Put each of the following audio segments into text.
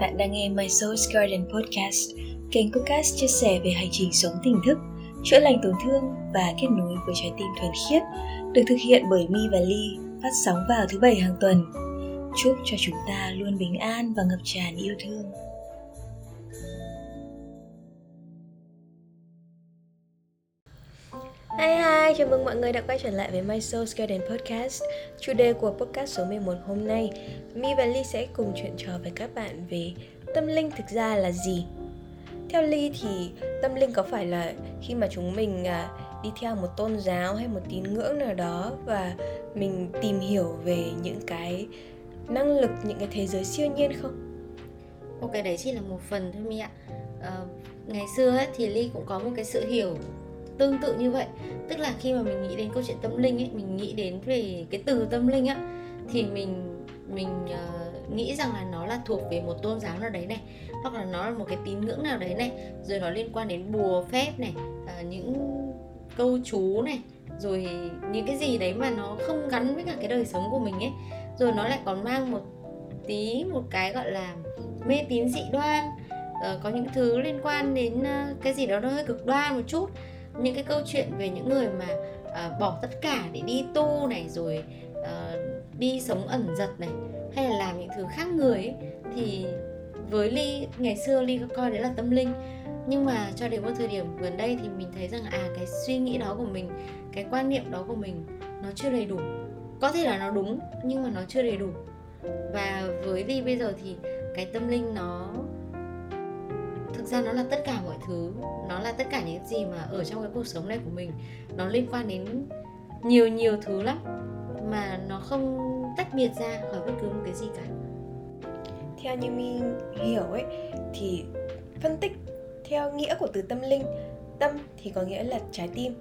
Bạn đang nghe My Soul's Garden Podcast, kênh podcast chia sẻ về hành trình sống tỉnh thức, chữa lành tổn thương và kết nối với trái tim thuần khiết, được thực hiện bởi Mi và Ly, phát sóng vào thứ bảy hàng tuần. Chúc cho chúng ta luôn bình an và ngập tràn yêu thương. Hi hi, chào mừng mọi người đã quay trở lại với My Soul's Garden Podcast. Chủ đề của podcast số 11 hôm nay Mi và Ly sẽ cùng chuyện trò với các bạn về tâm linh thực ra là gì. Theo Ly thì tâm linh có phải là khi mà chúng mình à, đi theo một tôn giáo hay một tín ngưỡng nào đó Và mình tìm hiểu về những cái năng lực, những cái thế giới siêu nhiên không? Ok đấy chỉ là một phần thôi Mi ạ. À, Ngày xưa ấy, thì Ly cũng có một cái sự hiểu tương tự như vậy. Tức là khi mà mình nghĩ đến câu chuyện tâm linh ấy mình nghĩ đến về cái từ tâm linh á thì mình mình uh, nghĩ rằng là nó là thuộc về một tôn giáo nào đấy này hoặc là nó là một cái tín ngưỡng nào đấy này rồi nó liên quan đến bùa phép này uh, những câu chú này rồi những cái gì đấy mà nó không gắn với cả cái đời sống của mình ấy. Rồi nó lại còn mang một tí một cái gọi là mê tín dị đoan uh, có những thứ liên quan đến uh, cái gì đó nó hơi cực đoan một chút những cái câu chuyện về những người mà uh, bỏ tất cả để đi tu này rồi uh, đi sống ẩn giật này hay là làm những thứ khác người ấy, thì với ly ngày xưa ly có coi đấy là tâm linh. Nhưng mà cho đến một thời điểm gần đây thì mình thấy rằng à cái suy nghĩ đó của mình cái quan niệm đó của mình nó chưa đầy đủ. Có thể là nó đúng nhưng mà nó chưa đầy đủ. Và với ly bây giờ thì cái tâm linh nó thực ra nó là tất cả mọi thứ, nó là tất cả những gì mà ở trong cái cuộc sống này của mình, nó liên quan đến nhiều nhiều thứ lắm, mà nó không tách biệt ra khỏi bất cứ một cái gì cả. Theo như mình hiểu ấy, thì phân tích theo nghĩa của từ tâm linh, tâm thì có nghĩa là trái tim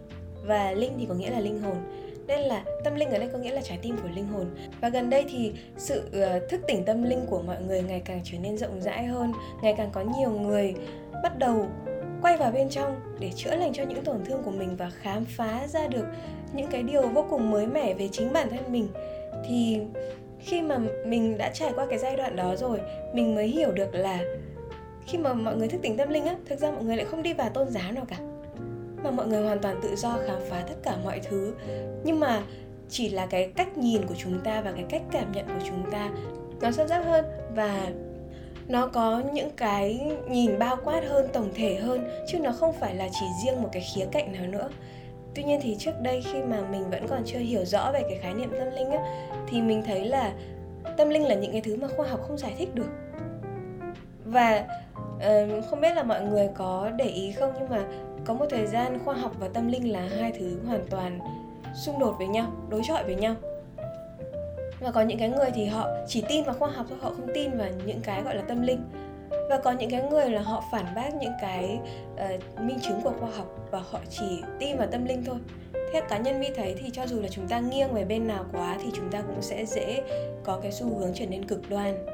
và linh thì có nghĩa là linh hồn nên là tâm linh ở đây có nghĩa là trái tim của linh hồn. Và gần đây thì sự uh, thức tỉnh tâm linh của mọi người ngày càng trở nên rộng rãi hơn ngày càng có nhiều người bắt đầu quay vào bên trong để chữa lành cho những tổn thương của mình và khám phá ra được những cái điều vô cùng mới mẻ về chính bản thân mình. Thì khi mà mình đã trải qua cái giai đoạn đó rồi mình mới hiểu được là khi mà mọi người thức tỉnh tâm linh á thực ra mọi người lại không đi vào tôn giáo nào cả mà mọi người hoàn toàn tự do khám phá tất cả mọi thứ. Nhưng mà chỉ là cái cách nhìn của chúng ta và cái cách cảm nhận của chúng ta nó sâu sắc hơn và nó có những cái nhìn bao quát hơn tổng thể hơn chứ nó không phải là chỉ riêng một cái khía cạnh nào nữa. Tuy nhiên thì trước đây khi mà mình vẫn còn chưa hiểu rõ về cái khái niệm tâm linh á thì mình thấy là tâm linh là những cái thứ mà khoa học không giải thích được. Và uh, không biết là mọi người có để ý không nhưng mà có một thời gian khoa học và tâm linh là hai thứ hoàn toàn xung đột với nhau đối chọi với nhau. Và có những cái người thì họ chỉ tin vào khoa học thôi họ không tin vào những cái gọi là tâm linh. Và có những cái người là họ phản bác những cái uh, minh chứng của khoa học và họ chỉ tin vào tâm linh thôi. Theo cá nhân mi thấy thì cho dù là chúng ta nghiêng về bên nào quá thì chúng ta cũng sẽ dễ có cái xu hướng trở nên cực đoan.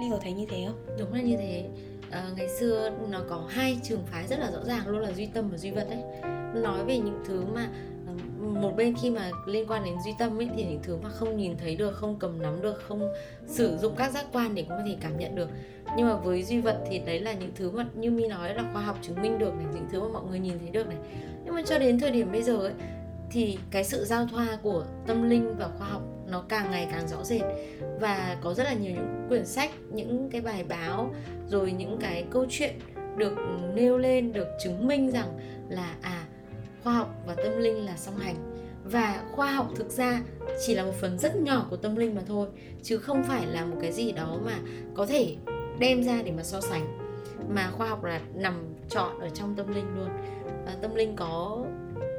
Ly có thấy như thế không? Đúng là như thế à, ngày xưa nó có hai trường phái rất là rõ ràng luôn là duy tâm và duy vật đấy nói về những thứ mà ờ, một bên khi mà liên quan đến duy tâm ấy thì những thứ mà không nhìn thấy được không cầm nắm được không sử dụng các giác quan để có thể cảm nhận được. Nhưng mà với duy vật thì đấy là những thứ mà như mi nói là khoa học chứng minh được này những thứ mà mọi người nhìn thấy được này. Nhưng mà cho đến thời điểm bây giờ ấy thì cái sự giao thoa của tâm linh và khoa học nó càng ngày càng rõ rệt. Và có rất là nhiều những quyển sách những cái bài báo rồi những cái câu chuyện được nêu lên được chứng minh rằng là à khoa học và tâm linh là song hành. Và khoa học thực ra chỉ là một phần rất nhỏ của tâm linh mà thôi chứ không phải là một cái gì đó mà có thể đem ra để mà so sánh. Mà khoa học là nằm trọn ở trong tâm linh luôn. À, tâm linh có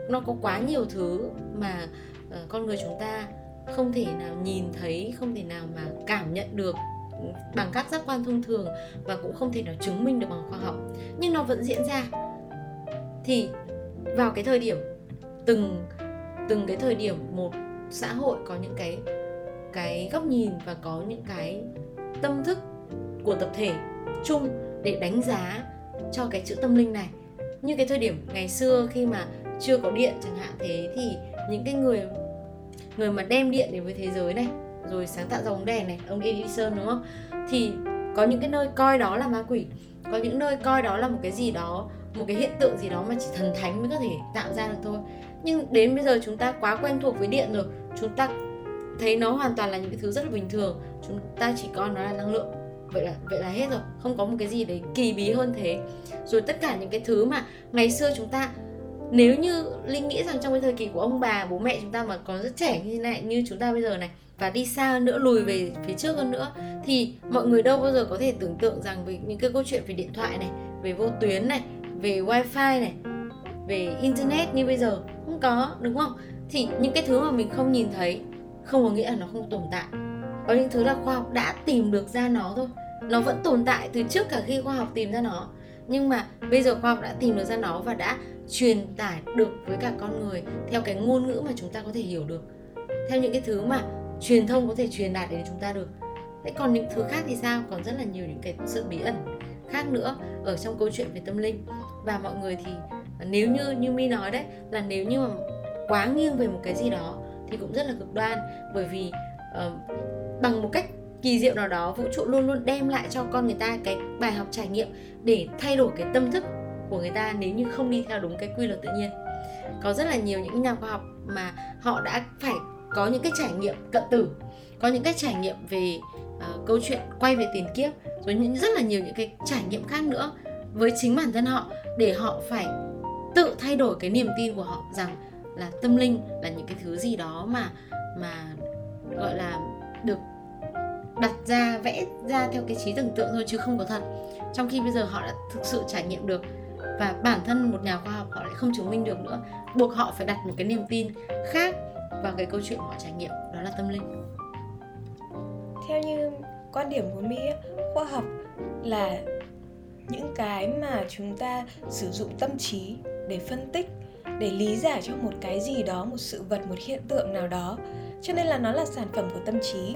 nó có quá nhiều thứ mà uh, con người chúng ta không thể nào nhìn thấy không thể nào mà cảm nhận được ừ, bằng các giác quan thông thường và cũng không thể nào chứng minh được bằng khoa học. Nhưng nó vẫn diễn ra. Thì vào cái thời điểm từng từng cái thời điểm một xã hội có những cái cái góc nhìn và có những cái tâm thức của tập thể chung để đánh giá cho cái chữ tâm linh này. Như cái thời điểm ngày xưa khi mà chưa có điện chẳng hạn. Thế thì những cái người người mà đem điện đến với thế giới này, rồi sáng tạo ra bóng đèn này, ông Edison, đúng không? Thì có những cái nơi coi đó là ma quỷ, có những nơi coi đó là một cái gì đó, một cái hiện tượng gì đó mà chỉ thần thánh mới có thể tạo ra được thôi. Nhưng đến bây giờ chúng ta quá quen thuộc với điện rồi, chúng ta thấy nó hoàn toàn là những cái thứ rất là bình thường, chúng ta chỉ coi nó là năng lượng. Vậy là vậy là hết rồi, không có một cái gì đấy kỳ bí hơn thế. Rồi tất cả những cái thứ mà ngày xưa chúng ta nếu như linh nghĩ rằng trong cái thời kỳ của ông bà bố mẹ chúng ta mà còn rất trẻ như thế này như chúng ta bây giờ này và đi xa hơn nữa lùi về phía trước hơn nữa thì mọi người đâu bao giờ có thể tưởng tượng rằng về những cái câu chuyện về điện thoại này về vô tuyến này về wifi này về internet như bây giờ? Không có đúng không? Thì những cái thứ mà mình không nhìn thấy không có nghĩa là nó không tồn tại. Có những thứ là khoa học đã tìm được ra nó thôi. Nó vẫn tồn tại từ trước cả khi khoa học tìm ra nó. Nhưng mà bây giờ khoa học đã tìm được ra nó và đã truyền tải được với cả con người theo cái ngôn ngữ mà chúng ta có thể hiểu được theo những cái thứ mà truyền thông có thể truyền đạt đến chúng ta được. Thế còn những thứ khác thì sao? Còn rất là nhiều những cái sự bí ẩn khác nữa ở trong câu chuyện về tâm linh. Và mọi người thì nếu như như mi nói đấy là nếu như mà quá nghiêng về một cái gì đó thì cũng rất là cực đoan. Bởi vì uh, bằng một cách kỳ diệu nào đó vũ trụ luôn luôn đem lại cho con người ta cái bài học trải nghiệm để thay đổi cái tâm thức của người ta nếu như không đi theo đúng cái quy luật tự nhiên. Có rất là nhiều những nhà khoa học mà họ đã phải có những cái trải nghiệm cận tử có những cái trải nghiệm về uh, câu chuyện quay về tiền kiếp rồi những rất là nhiều những cái trải nghiệm khác nữa với chính bản thân họ để họ phải tự thay đổi cái niềm tin của họ rằng là tâm linh là những cái thứ gì đó mà mà gọi là được đặt ra vẽ ra theo cái trí tưởng tượng thôi chứ không có thật. Trong khi bây giờ họ đã thực sự trải nghiệm được và bản thân một nhà khoa học họ lại không chứng minh được nữa. Buộc họ phải đặt một cái niềm tin khác vào cái câu chuyện họ trải nghiệm, đó là tâm linh. Theo như quan điểm của mỹ khoa học là những cái mà chúng ta sử dụng tâm trí để phân tích, để lý giải cho một cái gì đó, một sự vật, một hiện tượng nào đó. Cho nên là nó là sản phẩm của tâm trí.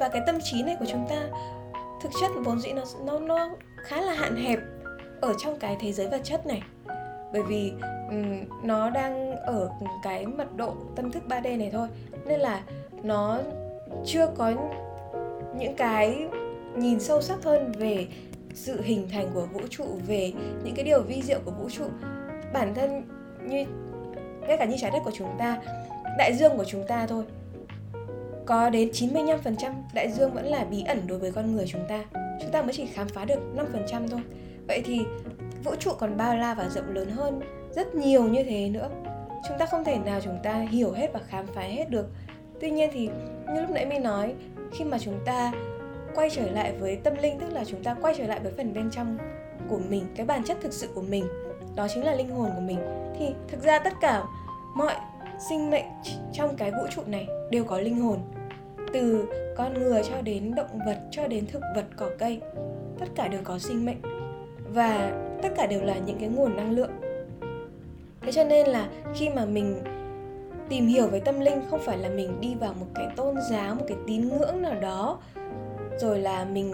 Và cái tâm trí này của chúng ta, thực chất vốn dĩ nó nó nó khá là hạn hẹp ở trong cái thế giới vật chất này. Bởi vì um, nó đang ở cái mật độ tâm thức 3D này thôi. Nên là nó chưa có những cái nhìn sâu sắc hơn về sự hình thành của vũ trụ về những cái điều vi diệu của vũ trụ. Bản thân như ngay cả như trái đất của chúng ta đại dương của chúng ta thôi có đến 95% đại dương vẫn là bí ẩn đối với con người chúng ta. Chúng ta mới chỉ khám phá được 5% thôi vậy thì vũ trụ còn bao la và rộng lớn hơn rất nhiều như thế nữa. Chúng ta không thể nào chúng ta hiểu hết và khám phá hết được. Tuy nhiên thì, như lúc nãy mình nói, khi mà chúng ta quay trở lại với tâm linh, tức là chúng ta quay trở lại với phần bên trong của mình, cái bản chất thực sự của mình, đó chính là linh hồn của mình, thì thực ra tất cả mọi sinh mệnh trong cái vũ trụ này đều có linh hồn. Từ con người cho đến động vật, cho đến thực vật, cỏ cây, tất cả đều có sinh mệnh và tất cả đều là những cái nguồn năng lượng. Thế cho nên là khi mà mình tìm hiểu về tâm linh, không phải là mình đi vào một cái tôn giáo, một cái tín ngưỡng nào đó, rồi là mình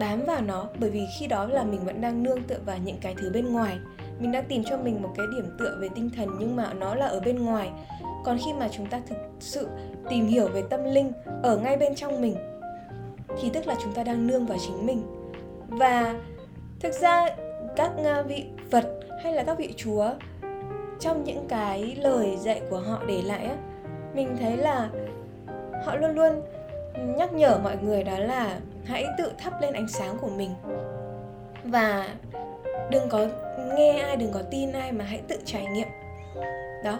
bám vào nó, bởi vì khi đó là mình vẫn đang nương tựa vào những cái thứ bên ngoài. Mình đang tìm cho mình một cái điểm tựa về tinh thần, nhưng mà nó là ở bên ngoài. Còn khi mà chúng ta thực sự tìm hiểu về tâm linh ở ngay bên trong mình, thì tức là chúng ta đang nương vào chính mình. Và thực ra các ờ, vị phật hay là các vị chúa, trong những cái lời dạy của họ để lại á, mình thấy là họ luôn luôn nhắc nhở mọi người đó là hãy tự thắp lên ánh sáng của mình. Và đừng có nghe ai, đừng có tin ai mà hãy tự trải nghiệm. Đó,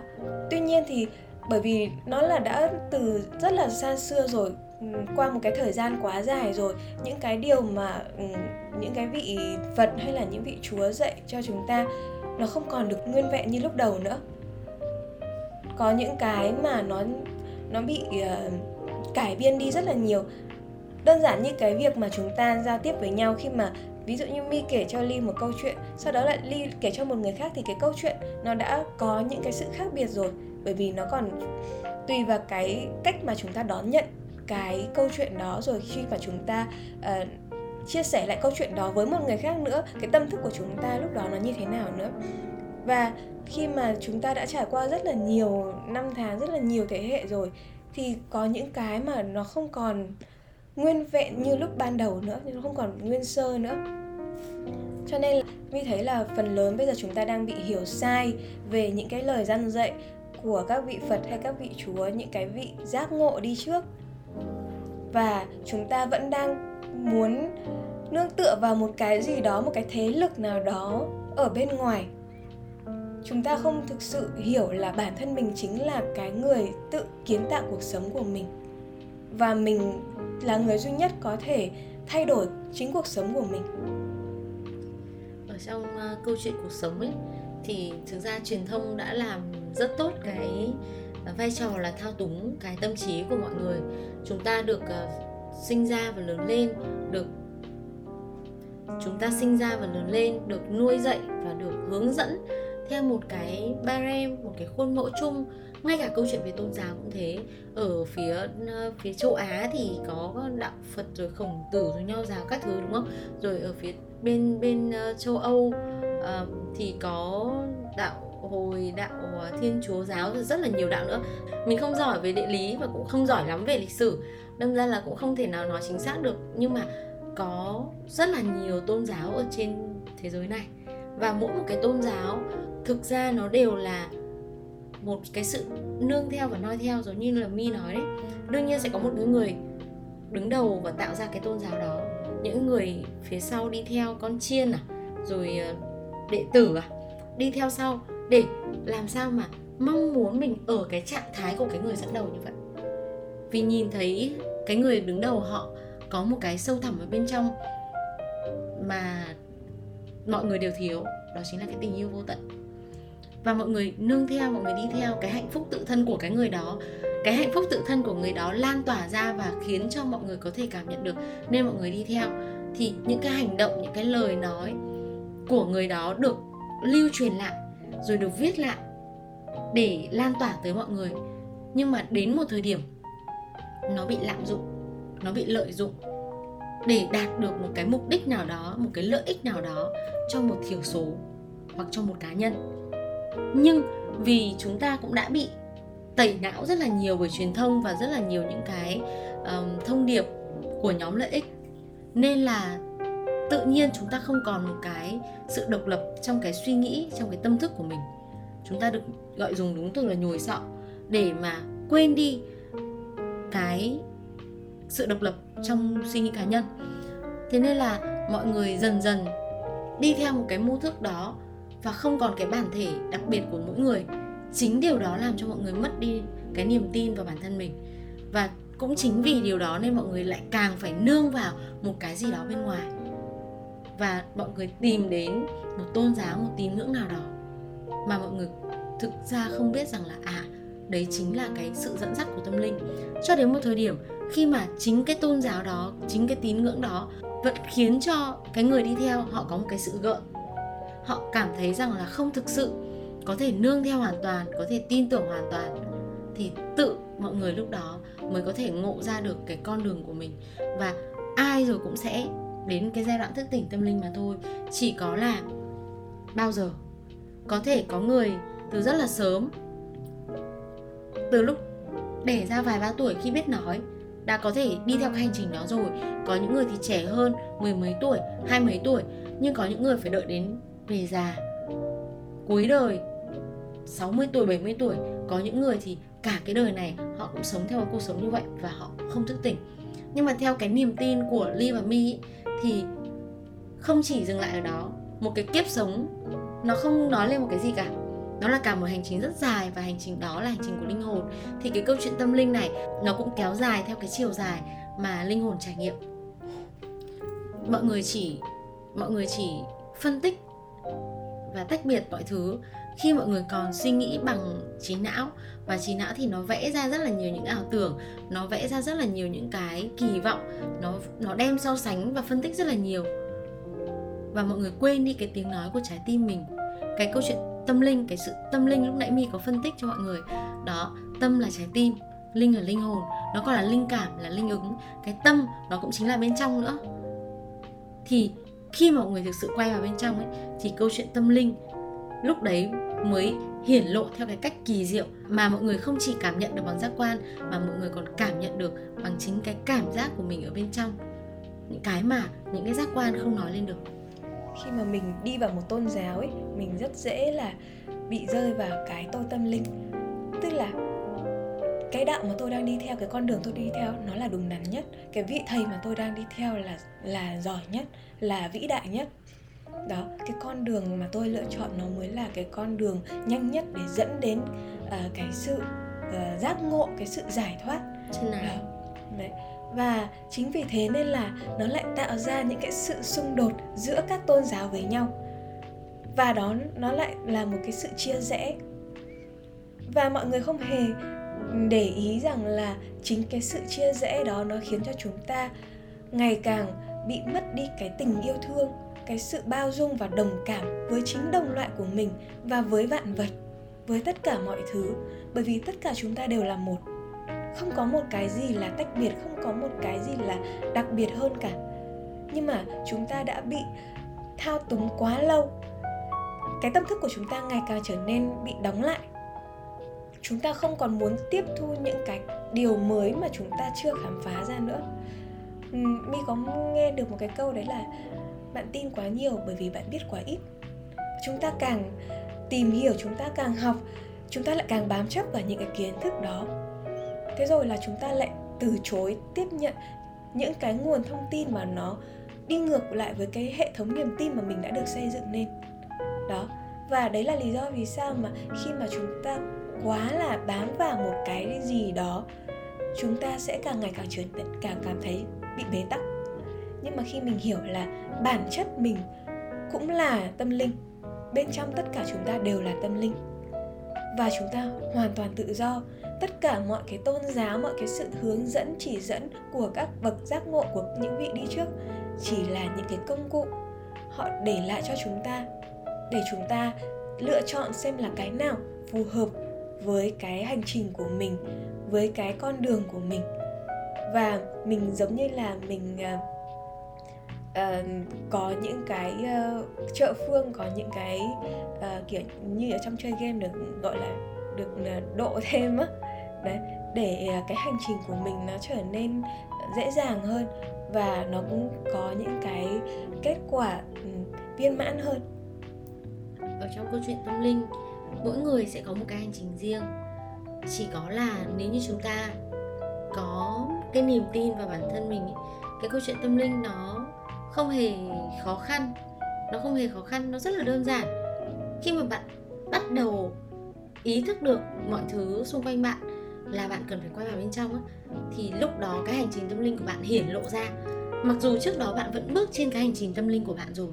tuy nhiên thì bởi vì nó là đã từ rất là xa xưa rồi ừ, qua một cái thời gian quá dài rồi, những cái điều mà ừ, những cái vị phật hay là những vị chúa dạy cho chúng ta nó không còn được nguyên vẹn như lúc đầu nữa. Có những cái mà nó nó bị uh, cải biên đi rất là nhiều. Đơn giản như cái việc mà chúng ta giao tiếp với nhau khi mà ví dụ như mi kể cho ly một câu chuyện sau đó lại ly kể cho một người khác thì cái câu chuyện nó đã có những cái sự khác biệt rồi. Bởi vì nó còn tùy vào cái cách mà chúng ta đón nhận cái câu chuyện đó rồi khi mà chúng ta uh, chia sẻ lại câu chuyện đó với một người khác nữa, cái tâm thức của chúng ta lúc đó nó như thế nào nữa. Và khi mà chúng ta đã trải qua rất là nhiều năm tháng, rất là nhiều thế hệ rồi, thì có những cái mà nó không còn nguyên vẹn như lúc ban đầu nữa, nó không còn nguyên sơ nữa. Cho nên là vi thấy là phần lớn bây giờ chúng ta đang bị hiểu sai về những cái lời răn dạy của các vị Phật hay các vị Chúa, những cái vị giác ngộ đi trước. Và chúng ta vẫn đang muốn nương tựa vào một cái gì đó một cái thế lực nào đó ở bên ngoài. Chúng ta không thực sự hiểu là bản thân mình chính là cái người tự kiến tạo cuộc sống của mình. Và mình là người duy nhất có thể thay đổi chính cuộc sống của mình. Ở trong uh, câu chuyện cuộc sống ấy thì thực ra truyền thông đã làm rất tốt cái uh, vai trò là thao túng cái tâm trí của mọi người. Chúng ta được uh, sinh ra và lớn lên được chúng ta sinh ra và lớn lên được nuôi dạy và được hướng dẫn theo một cái barem một cái khuôn mẫu chung. Ngay cả câu chuyện về tôn giáo cũng thế. Ở phía ờ, phía châu Á thì có đạo Phật rồi khổng tử rồi nho giáo các thứ đúng không? Rồi ở phía bên bên ờ, châu Âu uh, thì có đạo hồi đạo ờ, thiên chúa giáo rồi rất là nhiều đạo nữa. Mình không giỏi về địa lý và cũng không giỏi lắm về lịch sử. Đâm ra là cũng không thể nào nói chính xác được. Nhưng mà có rất là nhiều tôn giáo ở trên thế giới này. Và mỗi một cái tôn giáo, thực ra nó đều là một cái sự nương theo và noi theo, giống như là mi nói đấy. Đương nhiên sẽ có một người đứng đầu và tạo ra cái tôn giáo đó. Những người phía sau đi theo con chiên à rồi ờ, đệ tử à đi theo sau để làm sao mà mong muốn mình ở cái trạng thái của cái người dẫn đầu như vậy? Vì nhìn thấy cái người đứng đầu họ có một cái sâu thẳm ở bên trong mà mọi người đều thiếu, đó chính là cái tình yêu vô tận. Và mọi người nương theo, mọi người đi theo cái hạnh phúc tự thân của cái người đó, cái hạnh phúc tự thân của người đó lan tỏa ra và khiến cho mọi người có thể cảm nhận được. Nên mọi người đi theo. Thì những cái hành động, những cái lời nói của người đó được lưu truyền lại rồi được viết lại để lan tỏa tới mọi người. Nhưng mà đến một thời điểm nó bị lạm dụng nó bị lợi dụng để đạt được một cái mục đích nào đó một cái lợi ích nào đó cho một thiểu số hoặc cho một cá nhân. Nhưng vì chúng ta cũng đã bị tẩy não rất là nhiều bởi truyền thông và rất là nhiều những cái um, thông điệp của nhóm lợi ích nên là tự nhiên chúng ta không còn một cái sự độc lập trong cái suy nghĩ, trong cái tâm thức của mình. Chúng ta được gọi dùng đúng từ là nhồi sọ để mà quên đi cái sự độc lập trong suy nghĩ cá nhân. Thế nên là mọi người dần dần đi theo một cái mô thức đó và không còn cái bản thể đặc biệt của mỗi người. Chính điều đó làm cho mọi người mất đi cái niềm tin vào bản thân mình. Và cũng chính vì điều đó nên mọi người lại càng phải nương vào một cái gì đó bên ngoài và mọi người tìm đến một tôn giáo, một tín ngưỡng nào đó mà mọi người thực ra không biết rằng là à đấy chính là cái sự dẫn dắt của tâm linh. Cho đến một thời điểm khi mà chính cái tôn giáo đó, chính cái tín ngưỡng đó vẫn khiến cho cái người đi theo họ có một cái sự gợn. Họ cảm thấy rằng là không thực sự có thể nương theo hoàn toàn, có thể tin tưởng hoàn toàn, thì tự mọi người lúc đó mới có thể ngộ ra được cái con đường của mình. Và ai rồi cũng sẽ đến cái giai đoạn thức tỉnh tâm linh mà thôi. Chỉ có là bao giờ? Có thể có người từ rất là sớm, từ lúc đẻ ra vài ba tuổi khi biết nói, đã có thể đi theo cái hành trình đó rồi. Có những người thì trẻ hơn, mười mấy tuổi, hai mấy tuổi, nhưng có những người phải đợi đến về già. Cuối đời 60 tuổi 70 tuổi, có những người thì cả cái đời này họ cũng sống theo cuộc sống như vậy và họ không thức tỉnh nhưng mà theo cái niềm tin của Ly và Mi thì không chỉ dừng lại ở đó, một cái kiếp sống, nó không nói lên một cái gì cả. Nó là cả một hành trình rất dài và hành trình đó là hành trình của linh hồn. Thì cái câu chuyện tâm linh này, nó cũng kéo dài theo cái chiều dài mà linh hồn trải nghiệm. Mọi người chỉ, mọi người chỉ phân tích và tách biệt mọi thứ khi mọi người còn suy nghĩ bằng trí não. Và trí não thì nó vẽ ra rất là nhiều những ảo tưởng, nó vẽ ra rất là nhiều những cái kỳ vọng, nó nó đem so sánh và phân tích rất là nhiều. Và mọi người quên đi cái tiếng nói của trái tim mình. Cái câu chuyện tâm linh, cái sự tâm linh lúc nãy mi có phân tích cho mọi người. Đó, tâm là trái tim, linh là linh hồn. Nó còn là linh cảm, là linh ứng. Cái tâm nó cũng chính là bên trong nữa. Thì khi mà mọi người thực sự quay vào bên trong ấy, thì câu chuyện tâm linh lúc đấy mới hiển lộ theo cái cách kỳ diệu mà mọi người không chỉ cảm nhận được bằng giác quan, mà mọi người còn cảm nhận được bằng chính cái cảm giác của mình ở bên trong. Những cái mà những cái giác quan không nói lên được. Khi mà mình đi vào một tôn giáo ấy, mình rất dễ là bị rơi vào cái tôi tâm linh. Tức là cái đạo mà tôi đang đi theo, cái con đường tôi đi theo, nó là đúng đắn nhất. Cái vị thầy mà tôi đang đi theo là là giỏi nhất, là vĩ đại nhất đó cái con đường mà tôi lựa chọn nó mới là cái con đường nhanh nhất để dẫn đến uh, cái sự uh, giác ngộ cái sự giải thoát. Chân này. Đó. Đấy. và chính vì thế nên là nó lại tạo ra những cái sự xung đột giữa các tôn giáo với nhau. Và đó nó lại là một cái sự chia rẽ. Và mọi người không hề để ý rằng là chính cái sự chia rẽ đó nó khiến cho chúng ta ngày càng bị mất đi cái tình yêu thương cái sự bao dung và đồng cảm với chính đồng loại của mình và với vạn vật, với tất cả mọi thứ, bởi vì tất cả chúng ta đều là một. Không có một cái gì là tách biệt, không có một cái gì là đặc biệt hơn cả. Nhưng mà chúng ta đã bị thao túng quá lâu. Cái tâm thức của chúng ta ngày càng trở nên bị đóng lại. Chúng ta không còn muốn tiếp thu những cái điều mới mà chúng ta chưa khám phá ra nữa. Mi có nghe được một cái câu đấy là bạn tin quá nhiều bởi vì bạn biết quá ít. Chúng ta càng tìm hiểu, chúng ta càng học, chúng ta lại càng bám chấp vào những cái kiến thức đó. Thế rồi là chúng ta lại từ chối tiếp nhận những cái nguồn thông tin mà nó đi ngược lại với cái hệ thống niềm tin mà mình đã được xây dựng nên đó, và đấy là lý do vì sao mà khi mà chúng ta quá là bám vào một cái gì đó, chúng ta sẽ càng ngày càng trở càng cảm thấy bị bế tắc nhưng mà khi mình hiểu là bản chất mình cũng là tâm linh, bên trong tất cả chúng ta đều là tâm linh. Và chúng ta hoàn toàn tự do. Tất cả mọi cái tôn giáo, mọi cái sự hướng dẫn, chỉ dẫn của các bậc giác ngộ, của những vị đi trước chỉ là những cái công cụ. Họ để lại cho chúng ta, để chúng ta lựa chọn xem là cái nào phù hợp với cái hành trình của mình, với cái con đường của mình. Và mình giống như là mình à, uh, có những cái ờ, uh, trợ phương có những cái uh, kiểu như ở trong chơi game được gọi là được uh, độ thêm á. Đấy để uh, cái hành trình của mình nó trở nên dễ dàng hơn và nó cũng có những cái kết quả um, viên mãn hơn. Ở trong câu chuyện tâm linh mỗi người sẽ có một cái hành trình riêng. Chỉ có là nếu như chúng ta có cái niềm tin vào bản thân mình cái câu chuyện tâm linh nó không hề khó khăn, nó không hề khó khăn, nó rất là đơn giản. Khi mà bạn bắt đầu ý thức được mọi thứ xung quanh bạn là bạn cần phải quay vào bên trong á, thì lúc đó cái hành trình tâm linh của bạn hiển lộ ra. Mặc dù trước đó bạn vẫn bước trên cái hành trình tâm linh của bạn rồi,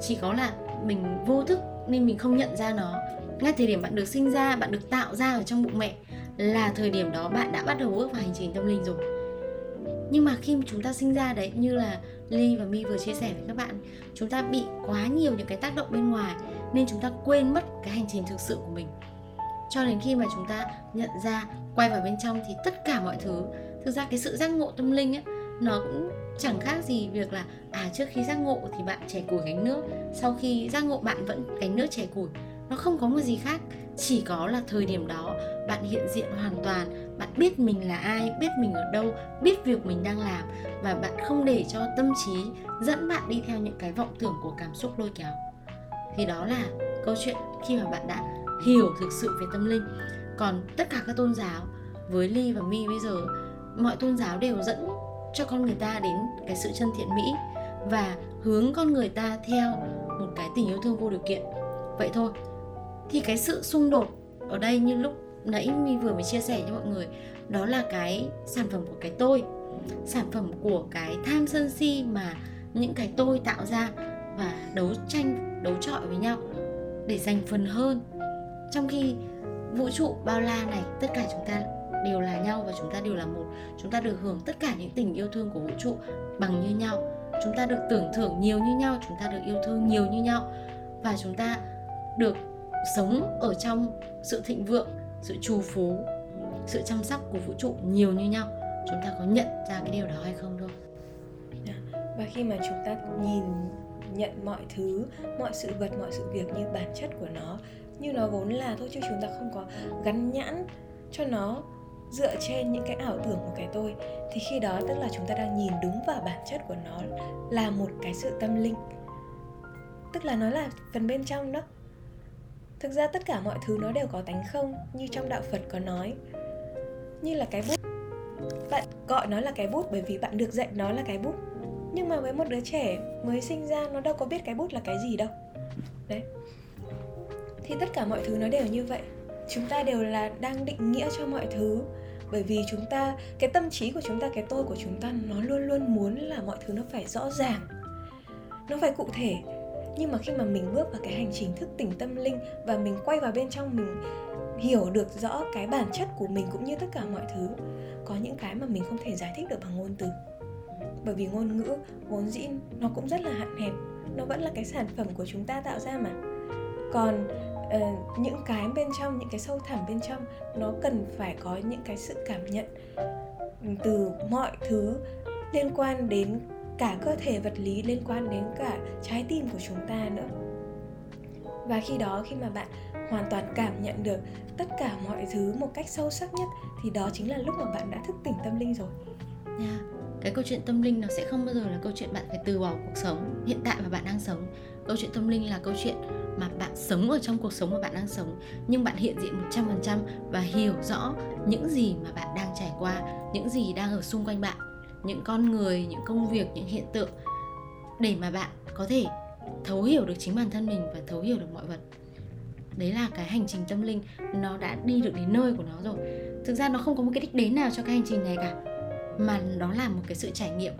chỉ có là mình vô thức nên mình không nhận ra nó. Ngay thời điểm bạn được sinh ra, bạn được tạo ra ở trong bụng mẹ là thời điểm đó bạn đã bắt đầu bước vào hành trình tâm linh rồi nhưng mà khi mà chúng ta sinh ra đấy, như là ly và mi vừa chia sẻ với các bạn, chúng ta bị quá nhiều những cái tác động bên ngoài, nên chúng ta quên mất cái hành trình thực sự của mình. Cho đến khi mà chúng ta nhận ra, quay vào bên trong thì tất cả mọi thứ, thực ra cái sự giác ngộ tâm linh ấy, nó cũng chẳng khác gì việc là à trước khi giác ngộ thì bạn chảy củi gánh nước, sau khi giác ngộ bạn vẫn gánh nước chảy củi. Nó không có một gì khác, chỉ có là thời điểm đó bạn hiện diện hoàn toàn bạn biết mình là ai, biết mình ở đâu, biết việc mình đang làm và bạn không để cho tâm trí dẫn bạn đi theo những cái vọng tưởng của cảm xúc lôi kéo. Thì đó là câu chuyện khi mà bạn đã hiểu thực sự về tâm linh. Còn tất cả các tôn giáo, với ly và mi bây giờ, mọi tôn giáo đều dẫn cho con người ta đến cái sự chân thiện mỹ và hướng con người ta theo một cái tình yêu thương vô điều kiện. Vậy thôi, thì cái sự xung đột ở đây như lúc nãy mi vừa mới chia sẻ cho mọi người, đó là cái sản phẩm của cái tôi, sản phẩm của cái tham sân si mà những cái tôi tạo ra và đấu tranh, đấu trọi với nhau để giành phần hơn. Trong khi vũ trụ bao la này, tất cả chúng ta đều là nhau và chúng ta đều là một. Chúng ta được hưởng tất cả những tình yêu thương của vũ trụ bằng như nhau. Chúng ta được tưởng thưởng nhiều như nhau, chúng ta được yêu thương nhiều như nhau. Và chúng ta được sống ở trong sự thịnh vượng sự trù phú, sự chăm sóc của vũ trụ nhiều như nhau, chúng ta có nhận ra cái điều đó hay không thôi. Dạ. Và khi mà chúng ta nhìn, nhận mọi thứ, mọi sự vật, mọi sự việc như bản chất của nó, như nó vốn là thôi chứ chúng ta không có gắn nhãn cho nó dựa trên những cái ảo tưởng của cái tôi, thì khi đó tức là chúng ta đang nhìn đúng vào bản chất của nó là một cái sự tâm linh. Tức là nó là phần bên trong đó thực ra tất cả mọi thứ nó đều có tánh không, như trong đạo phật có nói. Như là cái bút. Bạn gọi nó là cái bút bởi vì bạn được dạy nó là cái bút. Nhưng mà với một đứa trẻ mới sinh ra, nó đâu có biết cái bút là cái gì đâu. Đấy. Thì tất cả mọi thứ nó đều như vậy. Chúng ta đều là đang định nghĩa cho mọi thứ. Bởi vì chúng ta, cái tâm trí của chúng ta, cái tôi của chúng ta, nó luôn luôn muốn là mọi thứ nó phải rõ ràng. Nó phải cụ thể nhưng mà khi mà mình bước vào cái hành trình thức tỉnh tâm linh và mình quay vào bên trong mình hiểu được rõ cái bản chất của mình cũng như tất cả mọi thứ có những cái mà mình không thể giải thích được bằng ngôn từ. Bởi vì ngôn ngữ vốn dĩ nó cũng rất là hạn hẹp nó vẫn là cái sản phẩm của chúng ta tạo ra mà. Còn uh, những cái bên trong những cái sâu thẳm bên trong nó cần phải có những cái sự cảm nhận từ mọi thứ liên quan đến cả cơ thể vật lý liên quan đến cả trái tim của chúng ta nữa. Và khi đó, khi mà bạn hoàn toàn cảm nhận được tất cả mọi thứ một cách sâu sắc nhất, thì đó chính là lúc mà bạn đã thức tỉnh tâm linh rồi. Yeah. Cái câu chuyện tâm linh nó sẽ không bao giờ là câu chuyện bạn phải từ bỏ cuộc sống hiện tại mà bạn đang sống. Câu chuyện tâm linh là câu chuyện mà bạn sống ở trong cuộc sống mà bạn đang sống, nhưng bạn hiện diện 100% và hiểu rõ những gì mà bạn đang trải qua, những gì đang ở xung quanh bạn những con người, những công việc, những hiện tượng để mà bạn có thể thấu hiểu được chính bản thân mình và thấu hiểu được mọi vật. Đấy là cái hành trình tâm linh, nó đã đi được đến nơi của nó rồi. Thực ra nó không có một cái đích đến nào cho cái hành trình này cả, mà đó là một cái sự trải nghiệm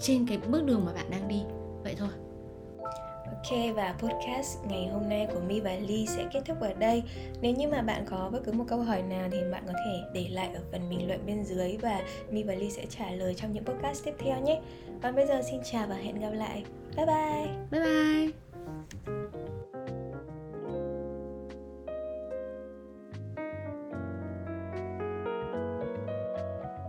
trên cái bước đường mà bạn đang đi. Vậy thôi. Ok, và podcast ngày hôm nay của Mi và Ly sẽ kết thúc ở đây. Nếu như mà bạn có bất cứ một câu hỏi nào thì bạn có thể để lại ở phần bình luận bên dưới Và Mi và Ly sẽ trả lời trong những podcast tiếp theo nhé. Còn bây giờ xin chào và hẹn gặp lại. Bye bye. Bye bye.